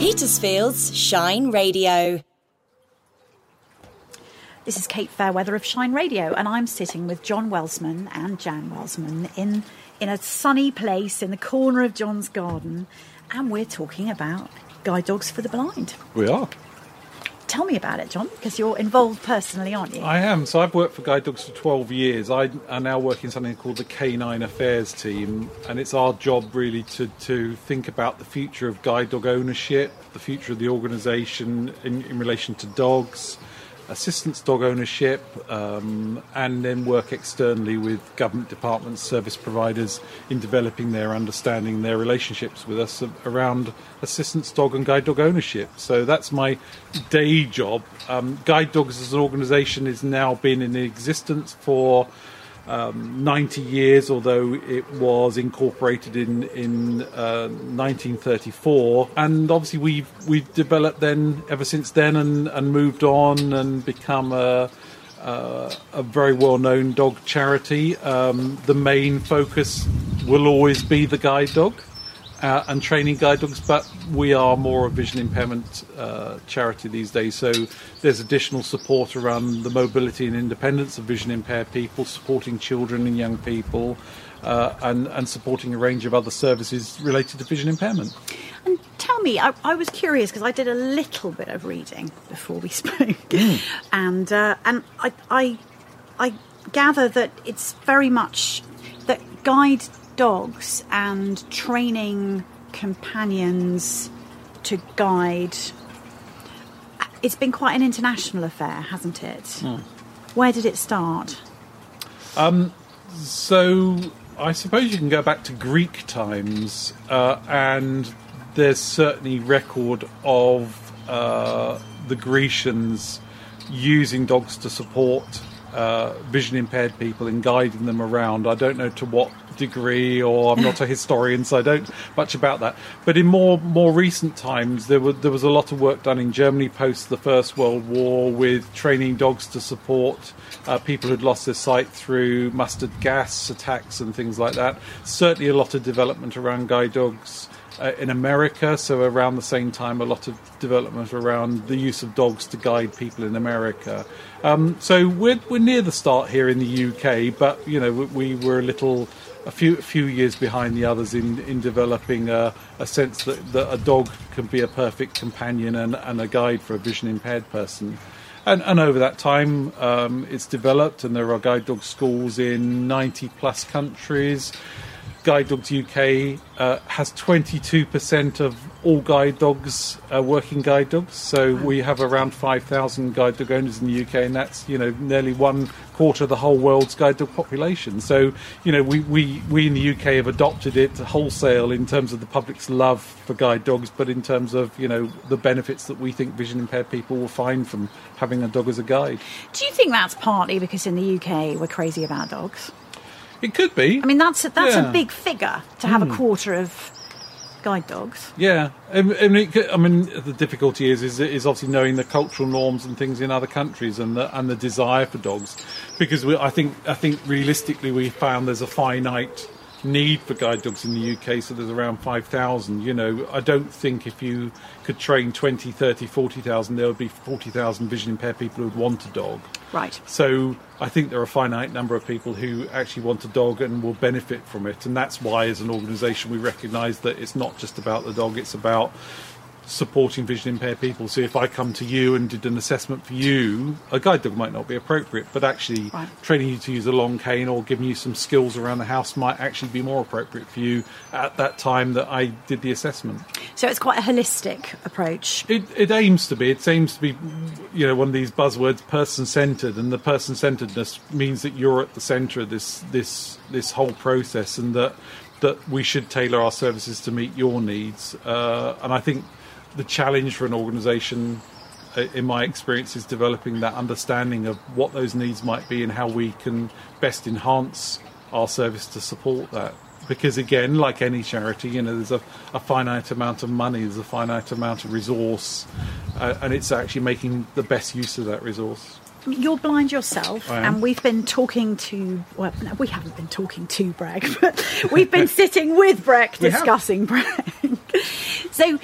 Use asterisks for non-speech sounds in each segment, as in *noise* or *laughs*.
Petersfield's Shine Radio. This is Kate Fairweather of Shine Radio, and I'm sitting with John Welsman and Jan Welsman in, in a sunny place in the corner of John's garden, and we're talking about guide dogs for the blind. We are. Tell me about it, John, because you're involved personally, aren't you? I am. So I've worked for Guide Dogs for 12 years. I am now working something called the Canine Affairs Team, and it's our job really to, to think about the future of guide dog ownership, the future of the organisation in, in relation to dogs, assistance dog ownership, um, and then work externally with government departments, service providers in developing their understanding, their relationships with us around assistance dog and guide dog ownership. So that's my day job. Um, guide Dogs as an organisation has now been in existence for um, 90 years, although it was incorporated in in uh, 1934. And obviously, we've we've developed then ever since then, and, and moved on and become a. Uh, a very well-known dog charity. Um, the main focus will always be the guide dog uh, and training guide dogs, but we are more a vision impairment uh, charity these days. So there's additional support around the mobility and independence of vision impaired people, supporting children and young people, uh, and, and supporting a range of other services related to vision impairment. And tell me, I, I was curious because I did a little bit of reading before we *laughs* spoke, mm. and uh, and I, I I gather that it's very much that guide dogs and training companions to guide. It's been quite an international affair, hasn't it? Mm. Where did it start? Um, so I suppose you can go back to Greek times, uh, and there's certainly record of uh, the Grecians using dogs to support uh, vision impaired people and guiding them around. I don't know to what degree, or I'm not a *laughs* historian, so I don't much about that. But in more more recent times, there was there was a lot of work done in Germany post the First World War with training dogs to support uh, people who'd lost their sight through mustard gas attacks and things like that. Certainly, a lot of development around guide dogs. Uh, in America, so around the same time, a lot of development around the use of dogs to guide people in America. Um, so we're, we're near the start here in the UK, but you know we, we were a little a few a few years behind the others in in developing a, a sense that, that a dog can be a perfect companion and, and a guide for a vision impaired person. And, and over that time, um, it's developed, and there are guide dog schools in 90 plus countries. Guide Dogs UK uh, has 22% of all guide dogs uh, working guide dogs. So we have around 5,000 guide dog owners in the UK, and that's you know nearly one quarter of the whole world's guide dog population. So you know we, we, we in the UK have adopted it wholesale in terms of the public's love for guide dogs, but in terms of you know the benefits that we think vision impaired people will find from having a dog as a guide. Do you think that's partly because in the UK we're crazy about dogs? It could be. I mean, that's a, that's yeah. a big figure to have mm. a hmm. quarter of guide dogs. Yeah, I mean, I mean, the difficulty is, is is obviously knowing the cultural norms and things in other countries and the and the desire for dogs, because we, I think I think realistically we found there's a finite need for guide dogs in the UK, so there's around 5,000. You know, I don't think if you could train 20, 30, 40,000, there would be 40,000 vision impaired people who would want a dog. Right. So I think there are a finite number of people who actually want a dog and will benefit from it. And that's why, as an organisation, we recognise that it's not just about the dog, it's about supporting vision impaired people. So if I come to you and did an assessment for you, a guide dog might not be appropriate, but actually right. training you to use a long cane or giving you some skills around the house might actually be more appropriate for you at that time that I did the assessment. So it's quite a holistic approach. It, it aims to be. It aims to be, you know, one of these buzzwords, person-centered, and the person-centeredness means that you're at the centre of this this this whole process, and that that we should tailor our services to meet your needs. Uh, and I think the challenge for an organisation, uh, in my experience, is developing that understanding of what those needs might be and how we can best enhance our service to support that. Because again, like any charity, you know, there's a, a finite amount of money, there's a finite amount of resource, uh, and it's actually making the best use of that resource. You're blind yourself, and we've been talking to. Well, no, we haven't been talking to Breck, *laughs* but we've been *laughs* sitting with Breck discussing Breck. *laughs* so,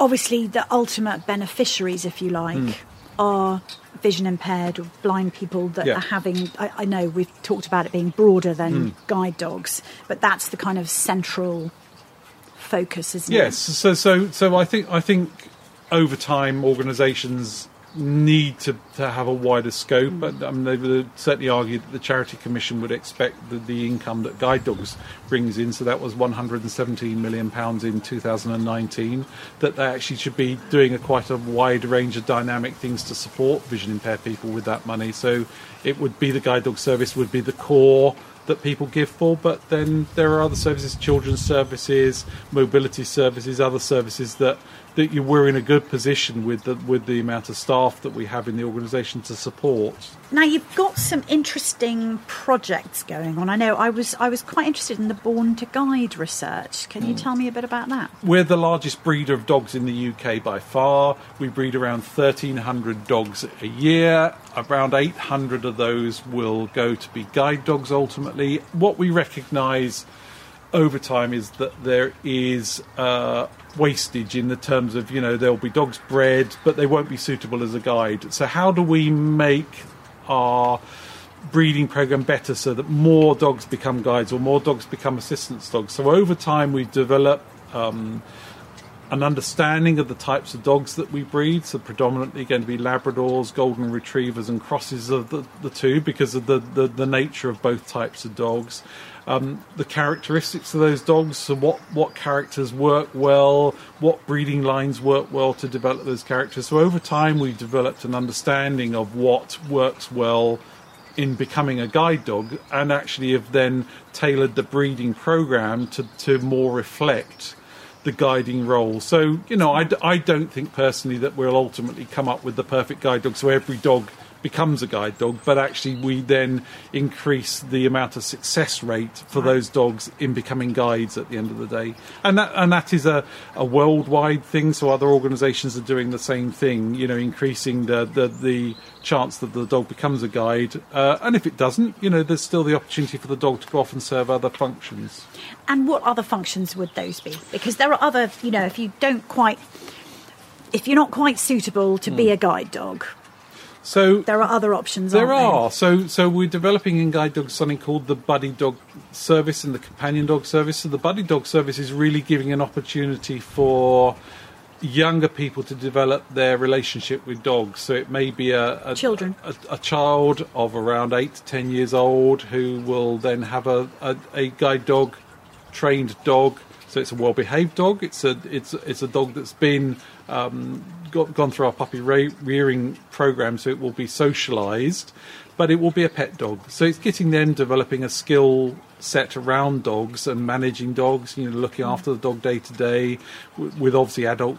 obviously the ultimate beneficiaries, if you like, mm. are vision impaired or blind people that Yeah. are having. I, I know we've talked about it being broader than mm. guide dogs, but that's the kind of central focus, isn't Yes, it? so so so I think I think over time organisations need to, to have a wider scope. But I mean, they would certainly argue that the charity commission would expect the, the income that Guide Dogs brings in. So that was 117 million pounds in 2019. That they actually should be doing a quite a wide range of dynamic things to support vision impaired people with that money. So it would be the Guide Dog service would be the core that people give for, but then there are other services, children's services, mobility services, other services that, that you we're in a good position with the with the amount of staff that we have in the organisation to support. Now you've got some interesting projects going on. I know I was I was quite interested in the Born to Guide research. Can you mm. tell me a bit about that? We're the largest breeder of dogs in the UK by far. We breed around 1,300 dogs a year. Around 800 of those will go to be guide dogs ultimately. What we recognise over time is that there is uh, wastage in the terms of, you know, there'll be dogs bred, but they won't be suitable as a guide. So, how do we make our breeding program better so that more dogs become guides or more dogs become assistance dogs? So, over time, we've developed um, an understanding of the types of dogs that we breed. So predominantly going to be Labradors, Golden Retrievers, and crosses of the, the two because of the, the, the nature of both types of dogs. Um, the characteristics of those dogs, so what, what characters work well, what breeding lines work well to develop those characters. So over time, we've developed an understanding of what works well in becoming a guide dog and actually have then tailored the breeding program to, to more reflect the guiding role. So, you know, I, I don't think personally that we'll ultimately come up with the perfect guide dog so every dog becomes a guide dog, but actually we then increase the amount of success rate for those dogs in becoming guides at the end of the day. And that and that is a, a worldwide thing, so other organisations are doing the same thing, you know, increasing the, the, the chance that the dog becomes a guide. Uh, and if it doesn't, you know, there's still the opportunity for the dog to go off and serve other functions. And what other functions would those be? Because there are other, you know, if you don't quite, if you're not quite suitable to be a guide dog, So there are other options. There are. So so we're developing in guide dogs something called the buddy dog service and the companion dog service. So the buddy dog service is really giving an opportunity for younger people to develop their relationship with dogs. So it may be a, a Children. a, a child of around eight to ten years old who will then have a, a, a guide dog trained dog. So it's a well-behaved dog. It's a it's it's a dog that's been um, got, gone through our puppy ra- rearing program, so it will be socialised, but it will be a pet dog. So it's getting them developing a skill set around dogs and managing dogs. You know, looking after the dog day to day, with obviously adult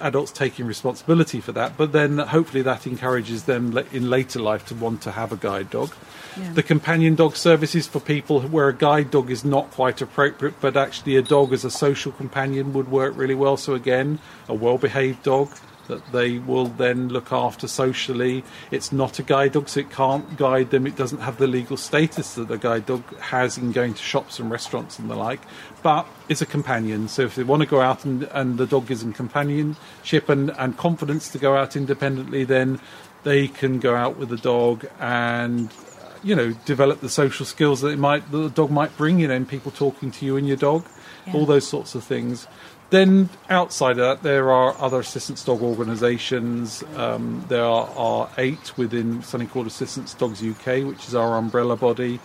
adults taking responsibility for that, but then hopefully that encourages them in later life to want to have a guide dog. Yeah. The companion dog services for people where a guide dog is not quite appropriate, but actually a dog as a social companion would work really well. So again, a well-behaved dog that they will then look after socially. It's not a guide dog, so it can't guide them. It doesn't have the legal status that a guide dog has in going to shops and restaurants and the like. But it's a companion, so if they want to go out and, and the dog gives them companionship and, and confidence to go out independently, then they can go out with the dog and uh, you know develop the social skills that it might that the dog might bring you know and people talking to you and your dog Yeah. all those sorts of things then outside of that there are other assistance dog organisations um, there are, are eight within something called assistance dogs uk which is our umbrella body.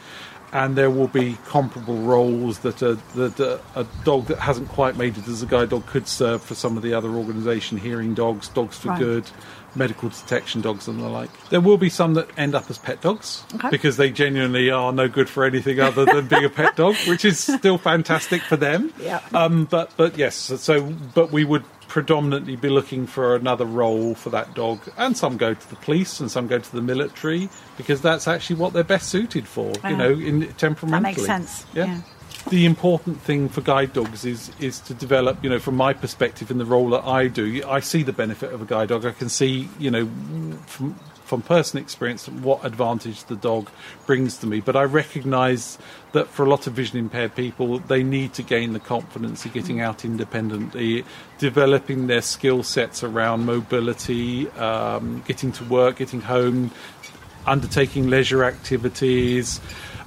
And there will be comparable roles that a, that a, a dog that hasn't quite made it as a guide dog could serve for some of the other organisation hearing dogs dogs for Right. good medical detection dogs and the like. There will be some that end up as pet dogs Okay. because they genuinely are no good for anything other than being a pet dog, which is still fantastic for them. Yeah. Um, but but yes, so but we would predominantly be looking for another role for that dog, and some go to the police and some go to the military because that's actually what they're best suited for. Yeah. You know, in temperamentally. That makes sense. Yeah. yeah. The important thing for guide dogs is is to develop. You know, from my perspective, in the role that I do, I see the benefit of a guide dog. I can see, you know, from from personal experience what advantage the dog brings to me. But I recognise that for a lot of vision impaired people, they need to gain the confidence of getting out independently, developing their skill sets around mobility, um, getting to work, getting home, undertaking leisure activities.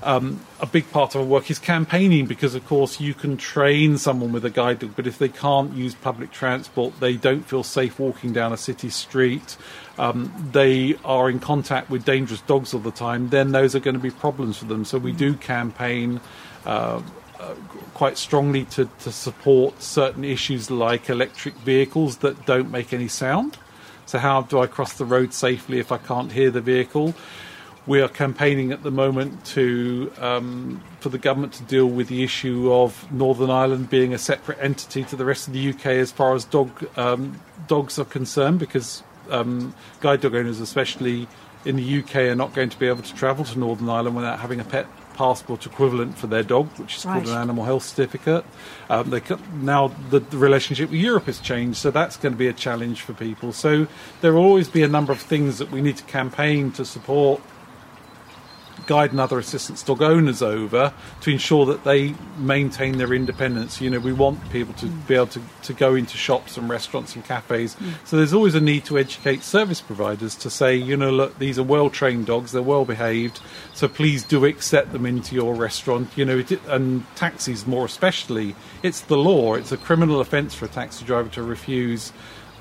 Um, a big part of our work is campaigning because, of course, you can train someone with a guide dog, but if they can't use public transport, they don't feel safe walking down a city street, um, they are in contact with dangerous dogs all the time, then those are going to be problems for them. So we do campaign. Uh, uh, quite strongly to, to support certain issues like electric vehicles that don't make any sound. So, how do I cross the road safely if I can't hear the vehicle? We are campaigning at the moment to um, for the government to deal with the issue of Northern Ireland being a separate entity to the rest of the UK as far as dog um, dogs are concerned, because um, guide dog owners, especially in the UK, are not going to be able to travel to Northern Ireland without having a pet passport equivalent for their dog, which is Right. called an animal health certificate. Um, they now the, the relationship with Europe has changed, so that's going to be a challenge for people. So there will always be a number of things that we need to campaign to support guide and other assistance dog owners over to ensure that they maintain their independence. You know, we want people to be able to, to go into shops and restaurants and cafes. Mm. So there's always a need to educate service providers to say, you know, look, these are well trained dogs, they're well behaved, so please do accept them into your restaurant. You know, it, and taxis more especially, it's the law. It's a criminal offence for a taxi driver to refuse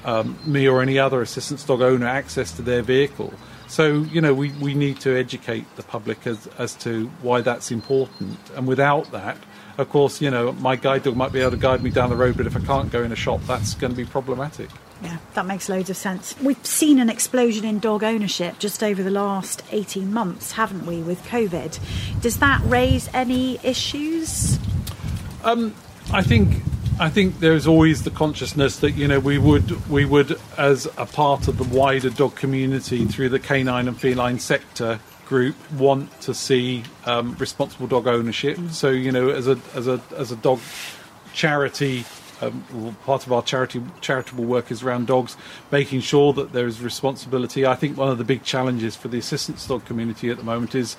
um, me or any other assistance dog owner access to their vehicle. So, you know, we, we need to educate the public as, as to why that's important. And without that, of course, you know, my guide dog might be able to guide me down the road, but if I can't go in a shop, that's going to be problematic. Yeah, that makes loads of sense. We've seen an explosion in dog ownership just over the last 18 months, haven't we, with COVID? Does that raise any issues? I think I think there's always the consciousness that you know we would we would as a part of the wider dog community through the canine and feline sector group want to see um, responsible dog ownership. So you know as a as a as a dog charity. Um, part of our charity charitable work is around dogs, making sure that there is responsibility. I think one of the big challenges for the assistance dog community at the moment is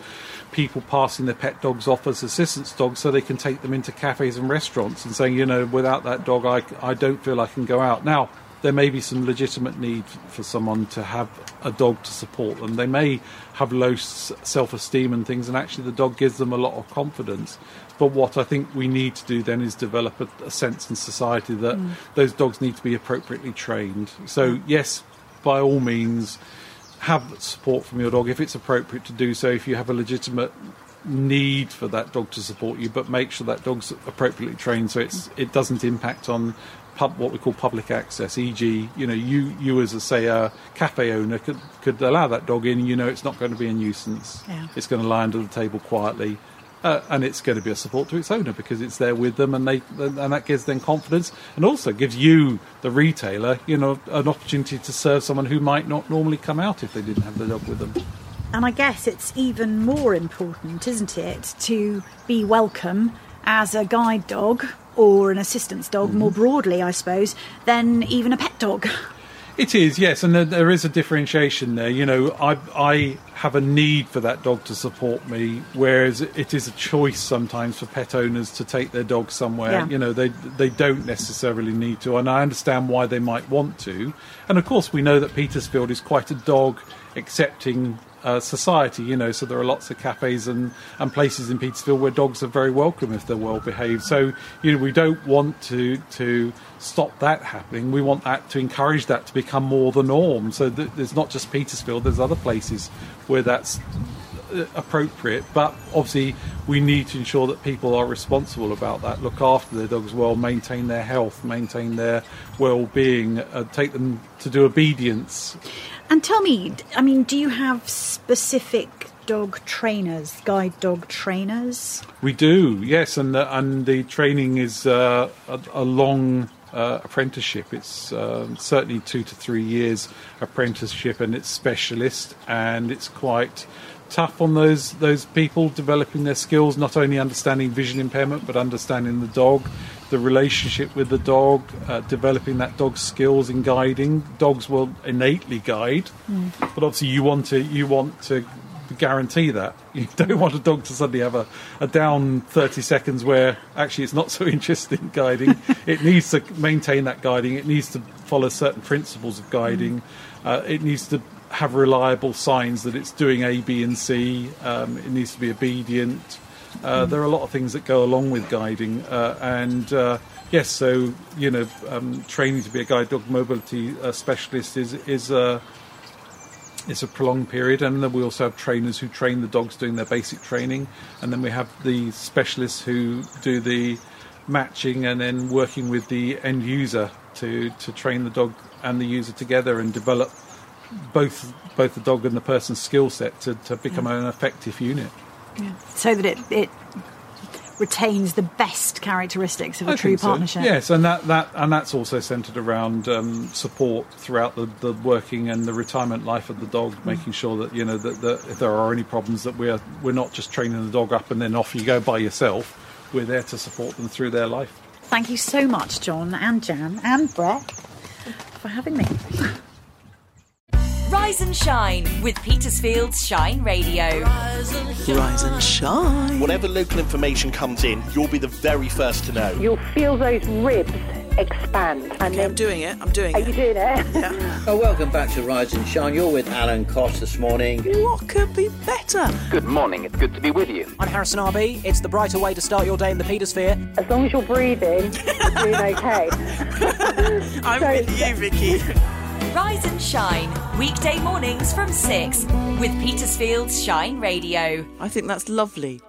people passing their pet dogs off as assistance dogs so they can take them into cafes and restaurants and saying, you know, without that dog, I, I don't feel I can go out. Now, there may be some legitimate need for someone to have a dog to support them. They may have low self esteem and things, and actually, the dog gives them a lot of confidence. But what I think we need to do then is develop a, a sense in society that mm. those dogs need to be appropriately trained. So, mm. yes, by all means, have support from your dog if it's appropriate to do so. If you have a legitimate need for that dog to support you, but make sure that dog's appropriately trained so it's it doesn't impact on pub, what we call public access. E.g., you know, you you as a say a cafe owner could could allow that dog in. You know, it's not going to be a nuisance. Yeah. It's going to lie under the table quietly. Uh, and it's going to be a support to its owner because it's there with them, and they and that gives them confidence, and also gives you, the retailer, you know, an opportunity to serve someone who might not normally come out if they didn't have the dog with them. And I guess it's even more important, isn't it, to be welcome as a guide dog or an assistance dog, mm-hmm. more broadly, I suppose, than even a pet dog. It is, yes, and there, there is a differentiation there. You know, I I have a need for that dog to support me, whereas it is a choice sometimes for pet owners to take their dog somewhere. Yeah. You know, they they don't necessarily need to, and I understand why they might want to. And of course, we know that Petersfield is quite a dog accepting. Uh, society, you know, so there are lots of cafes and, and places in Petersfield where dogs are very welcome if they're well behaved. So, you know, we don't want to to stop that happening. We want that to encourage that to become more the norm. So th- there's not just Petersfield. There's other places where that's uh, appropriate. But obviously, we need to ensure that people are responsible about that. Look after their dogs well, maintain their health, maintain their well-being, uh, take them to do obedience. And tell me, I mean, do you have specific dog trainers, guide dog trainers? We do, yes, and the, and the training is uh, a, a long uh, apprenticeship. It's um, certainly two to three years apprenticeship, and it's specialist, and it's quite tough on those those people developing their skills, not only understanding vision impairment, but understanding the dog, the relationship with the dog, uh, developing that dog's skills in guiding. Dogs will innately guide, but obviously you want to you want to guarantee that. *laughs* You don't want a dog to suddenly have a, a down 30 seconds where actually it's not so *laughs* interested in guiding. it needs to maintain that guiding, it needs to follow certain principles of guiding, uh, it needs to have reliable signs that it's doing A, B, and C, um, it needs to be obedient. Uh, There are a lot of things that go along with guiding, uh, and uh, yes, so you know, um, training to be a guide dog mobility uh, specialist is is uh, it's a prolonged period, and then we also have trainers who train the dogs doing their basic training, and then we have the specialists who do the matching and then working with the end user to, to train the dog and the user together and develop both both the dog and the person's skill set to, to become an effective unit. So that it, it retains the best characteristics of a I true so. partnership. Yes, and that, that and that's also centred around um, support throughout the, the working and the retirement life of the dog, Mm. making sure that you know that, that if there are any problems, that we're we're not just training the dog up and then off you go by yourself. We're there to support them through their life. Thank you so much, John and Jan and Brett, for having me. Rise and shine with Petersfield's Shine Radio. Rise and shine. Whatever local information comes in, you'll be the very first to know. You'll feel those ribs expand. And Okay, I'm doing it. I'm doing it. are you it. doing it? Yeah. *laughs* Oh, welcome back to Rise and Shine. You're with Alan Cost this morning. What could be better? Good morning, it's good to be with you. I'm Harrison RB. It's the brighter way to start your day in the Petersphere. As long as you're breathing, you're doing okay. *laughs* I'm So- with you, Vicky. *laughs* Rise and shine weekday mornings from 6 with Petersfield's Shine Radio. I think that's lovely.